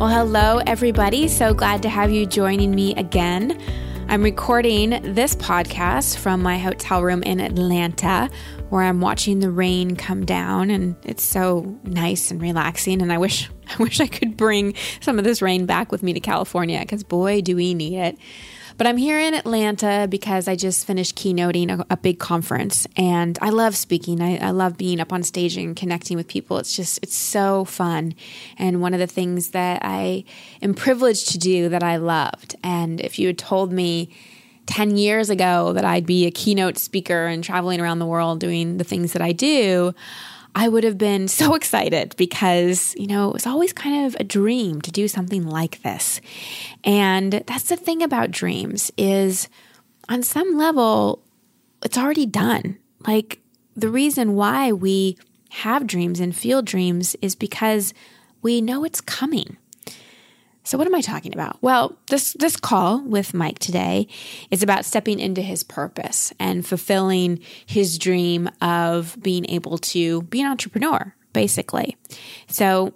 Well, hello, everybody. So glad to have you joining me again. I'm recording this podcast from my hotel room in Atlanta where I'm watching the rain come down and it's so nice and relaxing and I wish I wish I could bring some of this rain back with me to California cuz boy do we need it. But I'm here in Atlanta because I just finished keynoting a, a big conference and I love speaking. I, I, love being up on stage and connecting with people. It's just, it's so fun. And one of the things that I am privileged to do that I loved. And if you had told me 10 years ago that I'd be a keynote speaker and traveling around the world doing the things that I do, I would have been so excited because, you know, it was always kind of a dream to do something like this. And that's the thing about dreams is on some level it's already done. Like the reason why we have dreams and feel dreams is because we know it's coming. So what am I talking about? Well, this this call with Mike today is about stepping into his purpose and fulfilling his dream of being able to be an entrepreneur, basically. So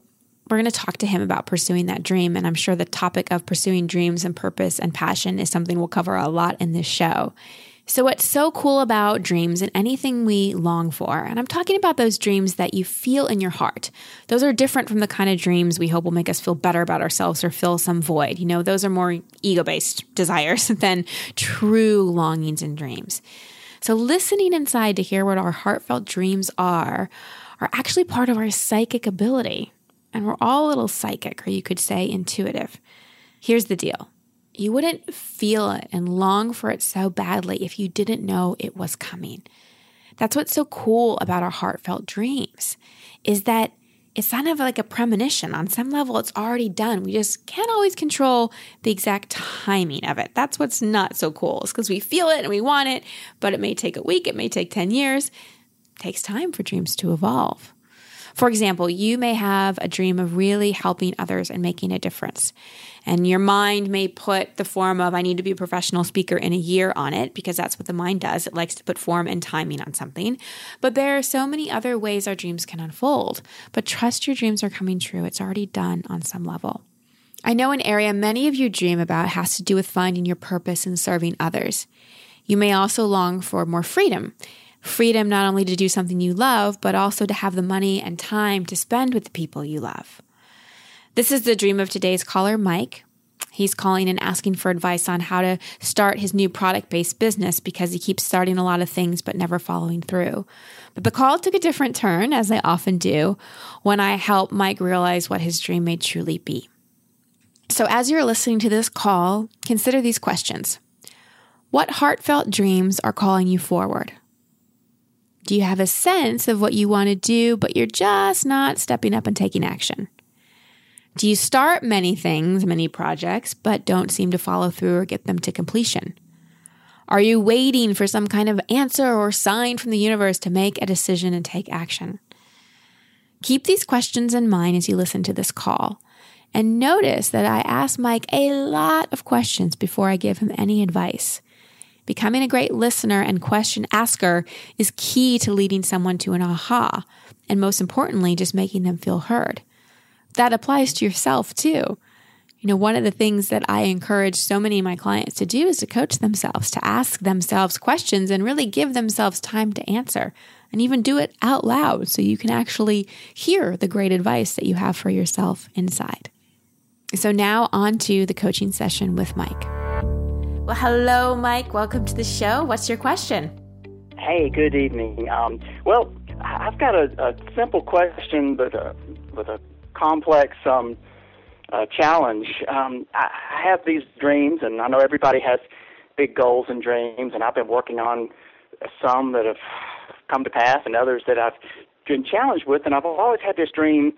we're going to talk to him about pursuing that dream and I'm sure the topic of pursuing dreams and purpose and passion is something we'll cover a lot in this show. So, what's so cool about dreams and anything we long for, and I'm talking about those dreams that you feel in your heart, those are different from the kind of dreams we hope will make us feel better about ourselves or fill some void. You know, those are more ego based desires than true longings and dreams. So, listening inside to hear what our heartfelt dreams are, are actually part of our psychic ability. And we're all a little psychic, or you could say intuitive. Here's the deal you wouldn't feel it and long for it so badly if you didn't know it was coming. That's what's so cool about our heartfelt dreams is that it's kind of like a premonition. On some level, it's already done. We just can't always control the exact timing of it. That's what's not so cool. It's because we feel it and we want it, but it may take a week, it may take 10 years. It takes time for dreams to evolve. For example, you may have a dream of really helping others and making a difference. And your mind may put the form of, I need to be a professional speaker in a year on it because that's what the mind does. It likes to put form and timing on something. But there are so many other ways our dreams can unfold. But trust your dreams are coming true. It's already done on some level. I know an area many of you dream about has to do with finding your purpose and serving others. You may also long for more freedom. Freedom not only to do something you love, but also to have the money and time to spend with the people you love. This is the dream of today's caller, Mike. He's calling and asking for advice on how to start his new product based business because he keeps starting a lot of things but never following through. But the call took a different turn, as they often do, when I help Mike realize what his dream may truly be. So, as you're listening to this call, consider these questions What heartfelt dreams are calling you forward? Do you have a sense of what you want to do, but you're just not stepping up and taking action? Do you start many things, many projects, but don't seem to follow through or get them to completion? Are you waiting for some kind of answer or sign from the universe to make a decision and take action? Keep these questions in mind as you listen to this call. And notice that I ask Mike a lot of questions before I give him any advice. Becoming a great listener and question asker is key to leading someone to an aha, and most importantly, just making them feel heard that applies to yourself too. You know, one of the things that I encourage so many of my clients to do is to coach themselves, to ask themselves questions and really give themselves time to answer and even do it out loud so you can actually hear the great advice that you have for yourself inside. So, now on to the coaching session with Mike. Well, hello, Mike. Welcome to the show. What's your question? Hey, good evening. Um, well, I've got a, a simple question, but uh, with a complex um, uh, challenge. Um, I, have these dreams, and I know everybody has big goals and dreams, and I've been working on some that have come to pass and others that I've been challenged with, and I've always had this dream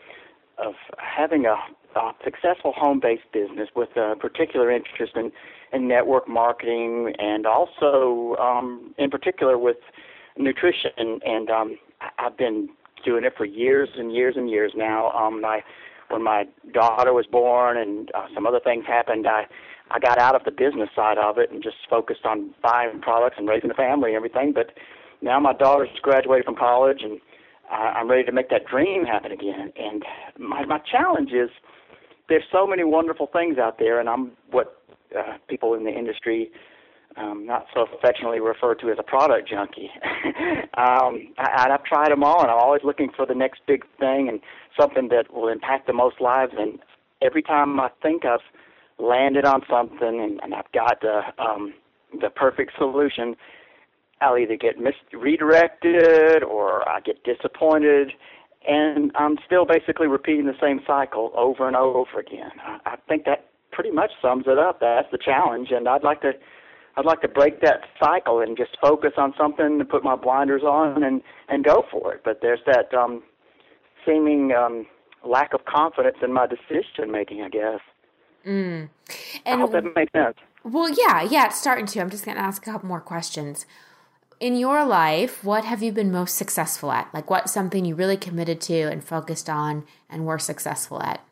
of having a uh, successful home-based business with a particular interest in, in network marketing and also, um, in particular, with nutrition. And um, I've been doing it for years and years and years now. Um, I, when my daughter was born and uh, some other things happened, I I got out of the business side of it and just focused on buying products and raising a family and everything. But now my daughter's graduated from college and uh, I'm ready to make that dream happen again. And my my challenge is there's so many wonderful things out there, and I'm what uh, people in the industry um, not so affectionately referred to as a product junkie. um, I, I've tried them all, and I'm always looking for the next big thing and something that will impact the most lives. And every time I think I've landed on something and, and I've got the um, the perfect solution, I'll either get mis- redirected or I get disappointed, and I'm still basically repeating the same cycle over and over again. I, I think that pretty much sums it up. That's the challenge, and I'd like to. I'd like to break that cycle and just focus on something and put my blinders on and and go for it. But there's that um, seeming um, lack of confidence in my decision making, I guess. Mm. And I hope that makes sense. Well, yeah, yeah, it's starting to. I'm just going to ask a couple more questions in your life, what have you been most successful at? Like, what's something you really committed to and focused on and were successful at?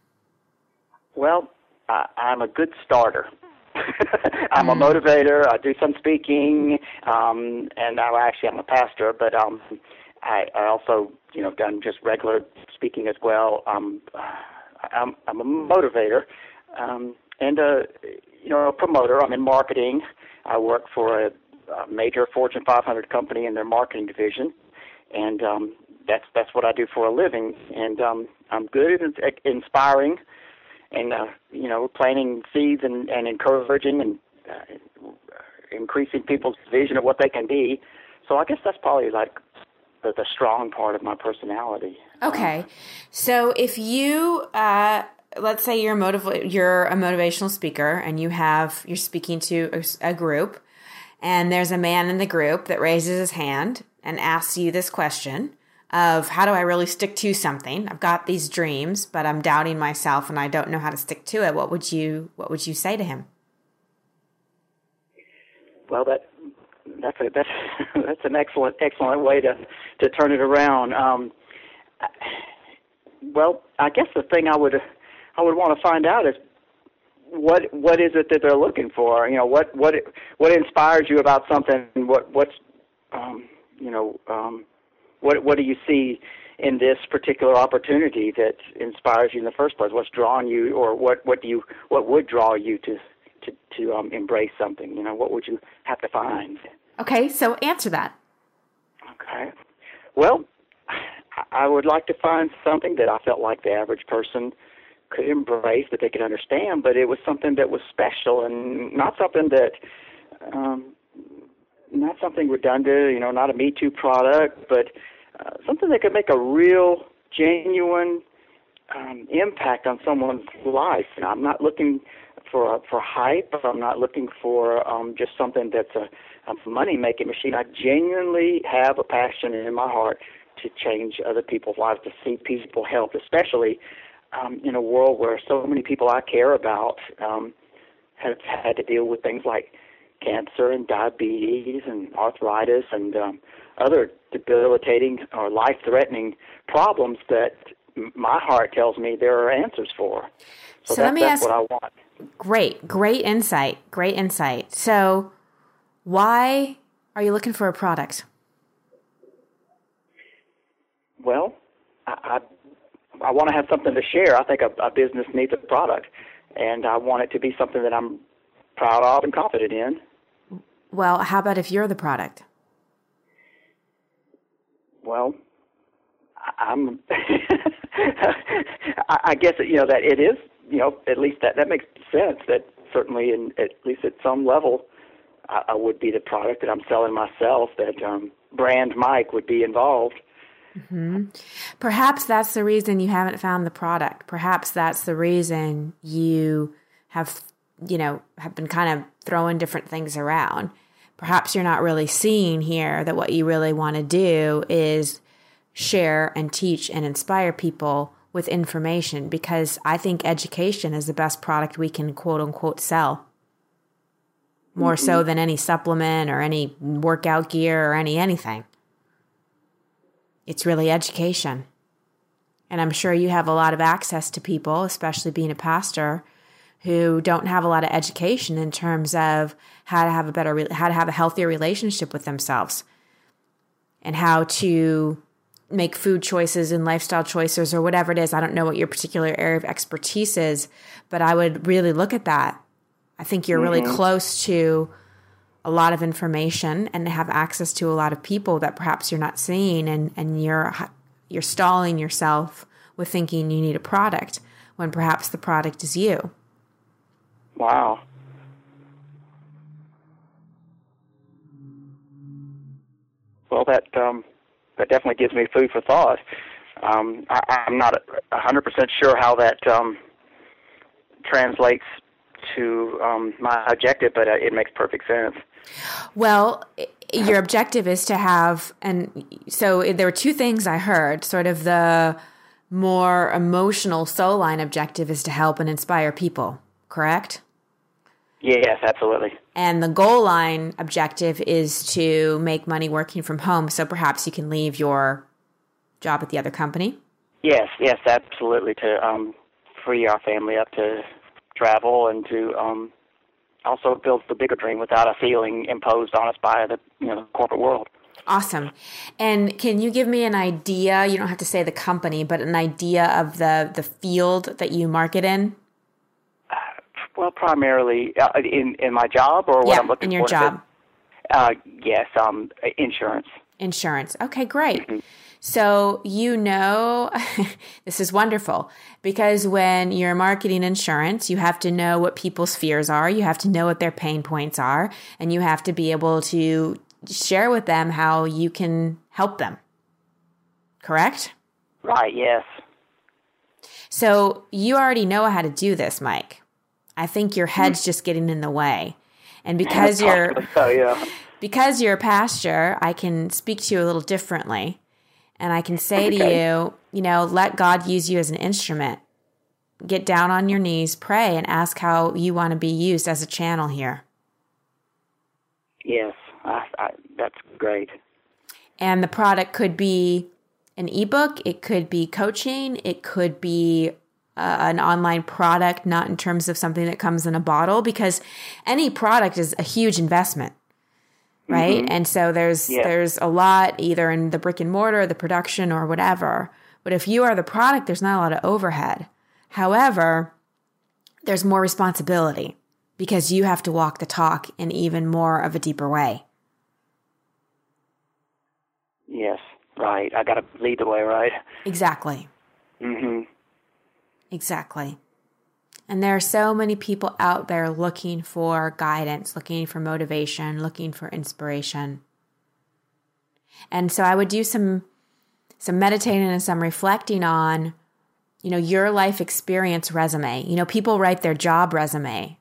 Well, I, I'm a good starter. I'm a motivator. I do some speaking, um, and I actually I'm a pastor, but um, I, I also you know done just regular speaking as well. Um, I'm I'm a motivator, um, and a you know a promoter. I'm in marketing. I work for a a major Fortune 500 company in their marketing division, and um, that's that's what I do for a living. And um, I'm good at inspiring, and uh, you know, planting seeds and, and encouraging and uh, increasing people's vision of what they can be. So I guess that's probably like the, the strong part of my personality. Okay, so if you uh, let's say you're a motiv- you're a motivational speaker and you have you're speaking to a, a group and there's a man in the group that raises his hand and asks you this question of how do I really stick to something? I've got these dreams, but I'm doubting myself and I don't know how to stick to it. What would you what would you say to him? Well, that that's a that's that's an excellent excellent way to to turn it around. Um, well, I guess the thing I would I would want to find out is what what is it that they're looking for? You know, what what what inspires you about something? What what's um, you know um, what what do you see in this particular opportunity that inspires you in the first place? What's drawing you, or what what do you what would draw you to to to um, embrace something? You know, what would you have to find? Okay, so answer that. Okay, well, I would like to find something that I felt like the average person could embrace, that they could understand, but it was something that was special and not something that, um, not something redundant, you know, not a Me Too product, but uh, something that could make a real, genuine um, impact on someone's life. And I'm not looking for for hype. I'm not looking for um, just something that's a, a money making machine. I genuinely have a passion in my heart to change other people's lives, to see people helped, especially um, in a world where so many people I care about um, have had to deal with things like cancer and diabetes and arthritis and um, other debilitating or life-threatening problems that my heart tells me there are answers for. So, so that, let me that's ask, what I want. Great, great insight, great insight. So, why are you looking for a product? Well, I, I want to have something to share. I think a, a business needs a product, and I want it to be something that I'm proud of and confident in. Well, how about if you're the product? Well, I'm. I guess you know that it is. You know, at least that that makes sense. That certainly, in at least at some level, I, I would be the product that I'm selling myself. That um, brand Mike would be involved. Mm-hmm. Perhaps that's the reason you haven't found the product. Perhaps that's the reason you have, you know, have been kind of throwing different things around. Perhaps you're not really seeing here that what you really want to do is share and teach and inspire people with information because I think education is the best product we can quote unquote sell. More mm-hmm. so than any supplement or any workout gear or any anything. It's really education. And I'm sure you have a lot of access to people, especially being a pastor, who don't have a lot of education in terms of how to have a better how to have a healthier relationship with themselves and how to make food choices and lifestyle choices or whatever it is. I don't know what your particular area of expertise is, but I would really look at that. I think you're mm-hmm. really close to a lot of information and have access to a lot of people that perhaps you're not seeing and, and you're you're stalling yourself with thinking you need a product when perhaps the product is you. Wow. Well, that um, that definitely gives me food for thought. Um, I, I'm not a hundred percent sure how that um, translates to um, my objective, but uh, it makes perfect sense. Well, your objective is to have, and so there were two things I heard. Sort of the more emotional soul line objective is to help and inspire people, correct? Yes, absolutely. And the goal line objective is to make money working from home. So perhaps you can leave your job at the other company. Yes, yes, absolutely. To um, free our family up to travel and to um, also build the bigger dream without a feeling imposed on us by the you know the corporate world. Awesome. And can you give me an idea? You don't have to say the company, but an idea of the the field that you market in. Well, primarily uh, in in my job or what yeah, I'm looking for. in your for. job. Uh, yes, um, insurance. Insurance. Okay, great. Mm-hmm. So you know, this is wonderful because when you're marketing insurance, you have to know what people's fears are, you have to know what their pain points are, and you have to be able to share with them how you can help them. Correct? Right. Yes. So you already know how to do this, Mike. I think your head's mm-hmm. just getting in the way. And because you're yeah. because you're a pastor, I can speak to you a little differently. And I can say okay. to you, you know, let God use you as an instrument. Get down on your knees, pray, and ask how you want to be used as a channel here. Yes, I, I, that's great. And the product could be an ebook, it could be coaching, it could be uh, an online product, not in terms of something that comes in a bottle, because any product is a huge investment, right? Mm-hmm. And so there's yeah. there's a lot either in the brick and mortar, the production, or whatever. But if you are the product, there's not a lot of overhead. However, there's more responsibility because you have to walk the talk in even more of a deeper way. Yes, right. I got to lead the way, right? Exactly. Mm-hmm. Exactly. And there are so many people out there looking for guidance, looking for motivation, looking for inspiration. And so I would do some some meditating and some reflecting on you know your life experience resume. You know, people write their job resume.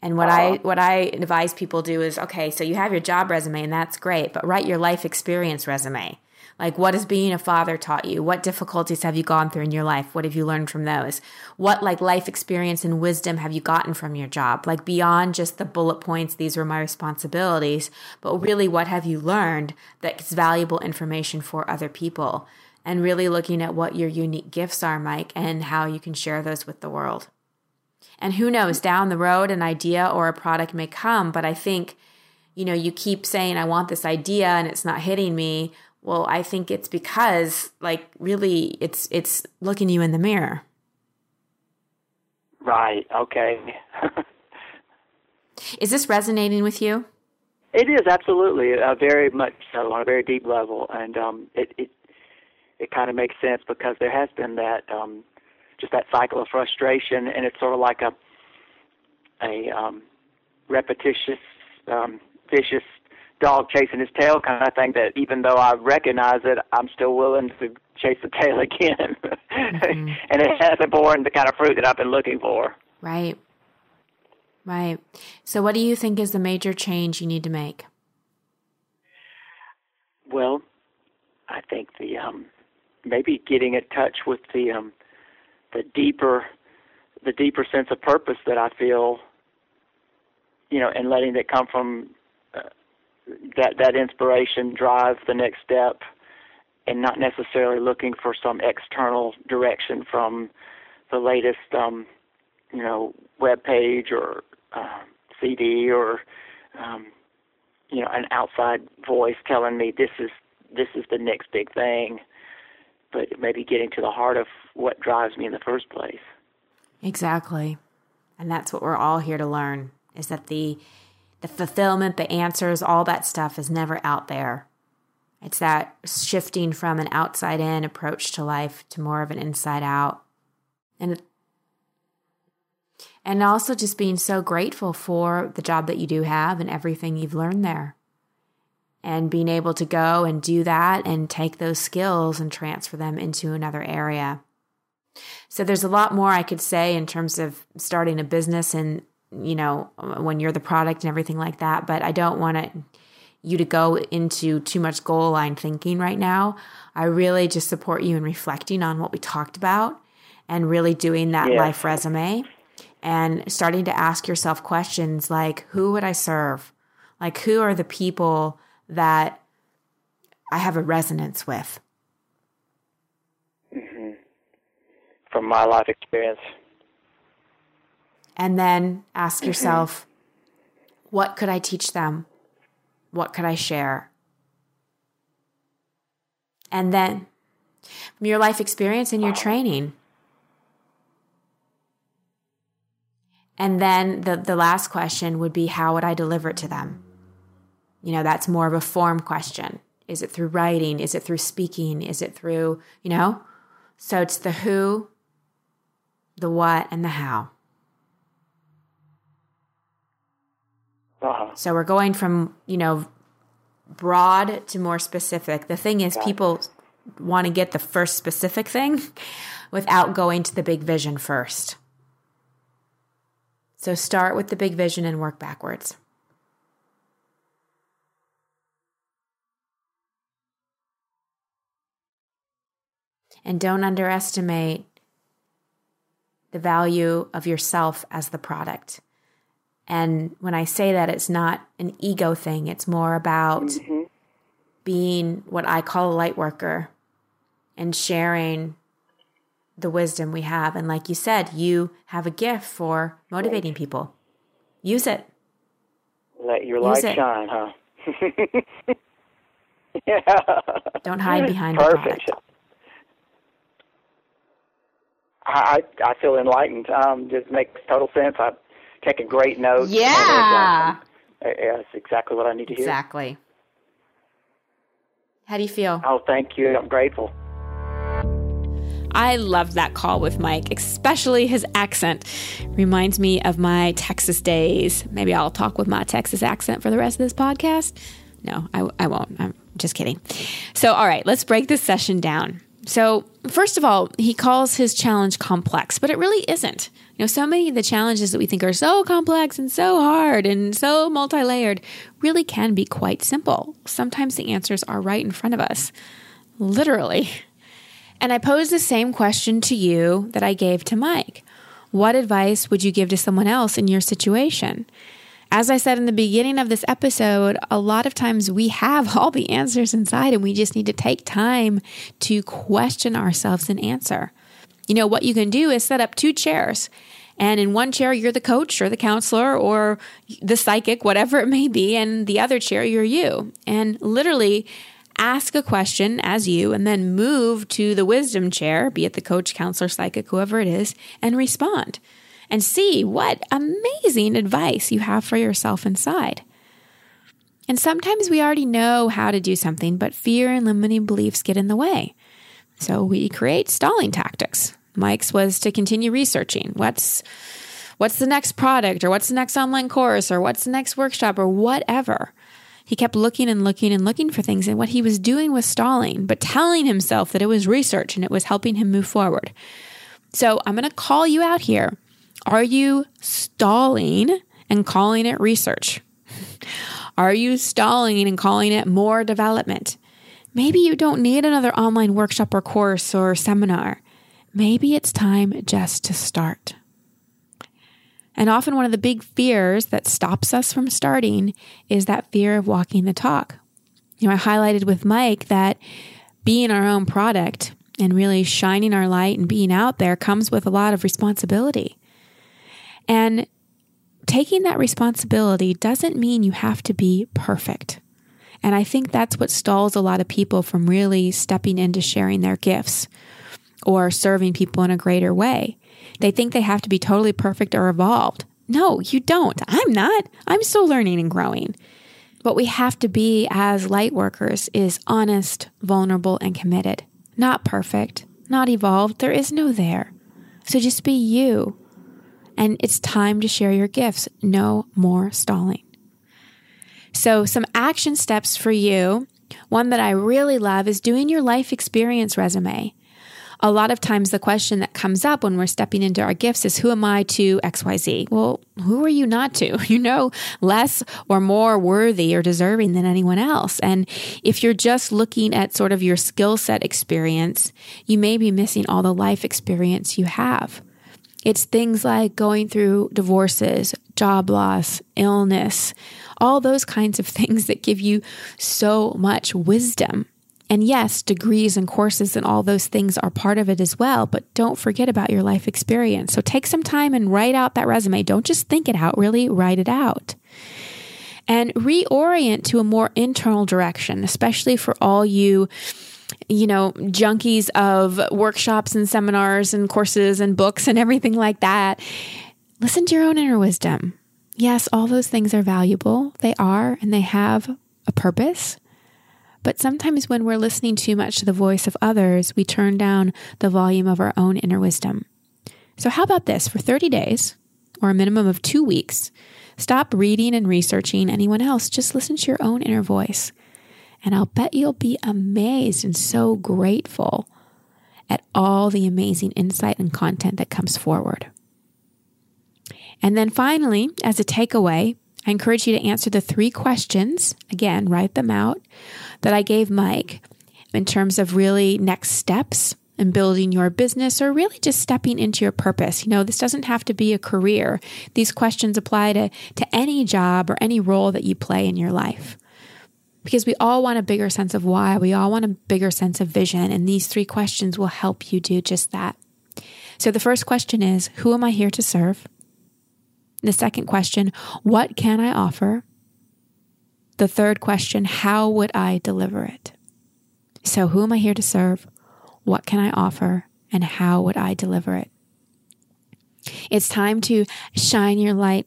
And what uh I uh-huh. what I advise people do is okay, so you have your job resume and that's great, but write your life experience resume. Like, what has being a father taught you? What difficulties have you gone through in your life? What have you learned from those? What, like, life experience and wisdom have you gotten from your job? Like, beyond just the bullet points, these were my responsibilities, but really, what have you learned that's valuable information for other people? And really looking at what your unique gifts are, Mike, and how you can share those with the world. And who knows, down the road, an idea or a product may come, but I think you know, you keep saying, I want this idea and it's not hitting me. Well, I think it's because like really it's it's looking you in the mirror. Right. Okay. is this resonating with you? It is absolutely, uh, very much so on a very deep level, and um, it it it kind of makes sense because there has been that um, just that cycle of frustration, and it's sort of like a a um, repetitious, um, vicious dog chasing his tail kind of thing that even though I recognize it, I'm still willing to chase the tail again. Mm-hmm. and it hasn't borne the kind of fruit that I've been looking for. Right. Right. So what do you think is the major change you need to make? Well, I think the um maybe getting in touch with the um the deeper the deeper sense of purpose that I feel, you know, and letting it come from that that inspiration drive the next step, and not necessarily looking for some external direction from the latest, um, you know, web page or uh, CD or um, you know an outside voice telling me this is this is the next big thing, but maybe getting to the heart of what drives me in the first place. Exactly. And that's what we're all here to learn is that the the fulfillment, the answers, all that stuff is never out there. It's that shifting from an outside in approach to life to more of an inside out. And and also just being so grateful for the job that you do have and everything you've learned there. And being able to go and do that and take those skills and transfer them into another area. So there's a lot more I could say in terms of starting a business and, you know, when you're the product and everything like that. But I don't want to, you to go into too much goal line thinking right now. I really just support you in reflecting on what we talked about and really doing that yeah. life resume and starting to ask yourself questions like, who would I serve? Like, who are the people that I have a resonance with? Mm-hmm. from my life experience. And then ask mm-hmm. yourself, what could I teach them? What could I share? And then from your life experience and your training. And then the, the last question would be, how would I deliver it to them? You know, that's more of a form question. Is it through writing? Is it through speaking? Is it through, you know? So it's the who, the what, and the how. Uh-huh. So we're going from, you know, broad to more specific. The thing is, people want to get the first specific thing without going to the big vision first. So start with the big vision and work backwards. And don't underestimate the value of yourself as the product. And when I say that, it's not an ego thing, it's more about mm-hmm. being what I call a light worker and sharing the wisdom we have. And like you said, you have a gift for motivating right. people. Use it. Let your Use light it. shine, huh? yeah. Don't hide behind Perfect. I I feel enlightened. Um, just makes total sense. I take a great note. Yeah. And, uh, yeah, that's exactly what I need to hear. Exactly. How do you feel? Oh, thank you. I'm grateful. I love that call with Mike, especially his accent. Reminds me of my Texas days. Maybe I'll talk with my Texas accent for the rest of this podcast. No, I, I won't. I'm just kidding. So, all right, let's break this session down. So, first of all, he calls his challenge complex, but it really isn't. You know, so many of the challenges that we think are so complex and so hard and so multi layered really can be quite simple. Sometimes the answers are right in front of us, literally. And I pose the same question to you that I gave to Mike What advice would you give to someone else in your situation? As I said in the beginning of this episode, a lot of times we have all the answers inside and we just need to take time to question ourselves and answer. You know, what you can do is set up two chairs. And in one chair, you're the coach or the counselor or the psychic, whatever it may be. And the other chair, you're you. And literally ask a question as you and then move to the wisdom chair, be it the coach, counselor, psychic, whoever it is, and respond and see what amazing advice you have for yourself inside. And sometimes we already know how to do something, but fear and limiting beliefs get in the way. So we create stalling tactics. Mike's was to continue researching. What's what's the next product or what's the next online course or what's the next workshop or whatever. He kept looking and looking and looking for things and what he was doing was stalling, but telling himself that it was research and it was helping him move forward. So I'm going to call you out here are you stalling and calling it research? Are you stalling and calling it more development? Maybe you don't need another online workshop or course or seminar. maybe it's time just to start. And often, one of the big fears that stops us from starting is that fear of walking the talk. You know, I highlighted with Mike that being our own product and really shining our light and being out there comes with a lot of responsibility. And taking that responsibility doesn't mean you have to be perfect. And I think that's what stalls a lot of people from really stepping into sharing their gifts or serving people in a greater way. They think they have to be totally perfect or evolved. No, you don't. I'm not. I'm still learning and growing. What we have to be as light workers is honest, vulnerable, and committed. Not perfect, not evolved. There is no there. So just be you. And it's time to share your gifts. No more stalling. So, some action steps for you. One that I really love is doing your life experience resume a lot of times the question that comes up when we're stepping into our gifts is who am I to XYZ? Well, who are you not to? You know less or more worthy or deserving than anyone else. And if you're just looking at sort of your skill set experience, you may be missing all the life experience you have. It's things like going through divorces, job loss, illness, all those kinds of things that give you so much wisdom and yes, degrees and courses and all those things are part of it as well, but don't forget about your life experience. So take some time and write out that resume. Don't just think it out, really write it out. And reorient to a more internal direction, especially for all you you know, junkies of workshops and seminars and courses and books and everything like that. Listen to your own inner wisdom. Yes, all those things are valuable. They are, and they have a purpose. But sometimes when we're listening too much to the voice of others, we turn down the volume of our own inner wisdom. So, how about this? For 30 days, or a minimum of two weeks, stop reading and researching anyone else. Just listen to your own inner voice. And I'll bet you'll be amazed and so grateful at all the amazing insight and content that comes forward. And then finally, as a takeaway, I encourage you to answer the three questions. Again, write them out that I gave Mike in terms of really next steps in building your business or really just stepping into your purpose. You know, this doesn't have to be a career. These questions apply to, to any job or any role that you play in your life. Because we all want a bigger sense of why, we all want a bigger sense of vision, and these three questions will help you do just that. So the first question is Who am I here to serve? The second question, what can I offer? The third question, how would I deliver it? So, who am I here to serve? What can I offer? And how would I deliver it? It's time to shine your light,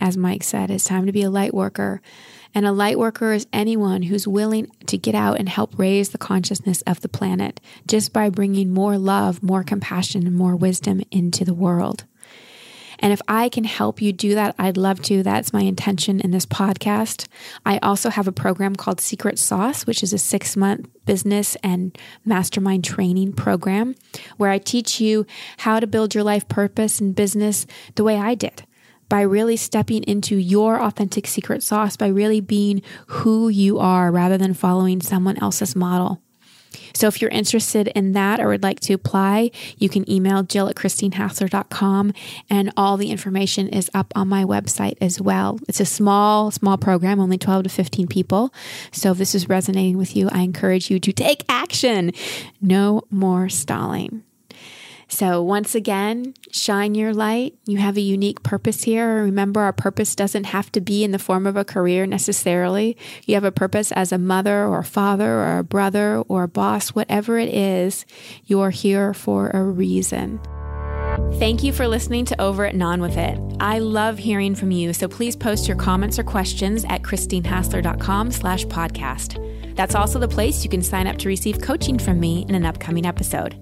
as Mike said. It's time to be a light worker. And a light worker is anyone who's willing to get out and help raise the consciousness of the planet just by bringing more love, more compassion, and more wisdom into the world. And if I can help you do that, I'd love to. That's my intention in this podcast. I also have a program called Secret Sauce, which is a six month business and mastermind training program where I teach you how to build your life purpose and business the way I did by really stepping into your authentic secret sauce, by really being who you are rather than following someone else's model. So if you're interested in that or would like to apply, you can email jill at christinehassler.com and all the information is up on my website as well. It's a small, small program, only 12 to 15 people. So if this is resonating with you, I encourage you to take action. No more stalling. So, once again, shine your light. You have a unique purpose here. Remember, our purpose doesn't have to be in the form of a career necessarily. You have a purpose as a mother or a father or a brother or a boss, whatever it is, you're here for a reason. Thank you for listening to Over It and On With It. I love hearing from you, so please post your comments or questions at christinehassler.com slash podcast. That's also the place you can sign up to receive coaching from me in an upcoming episode.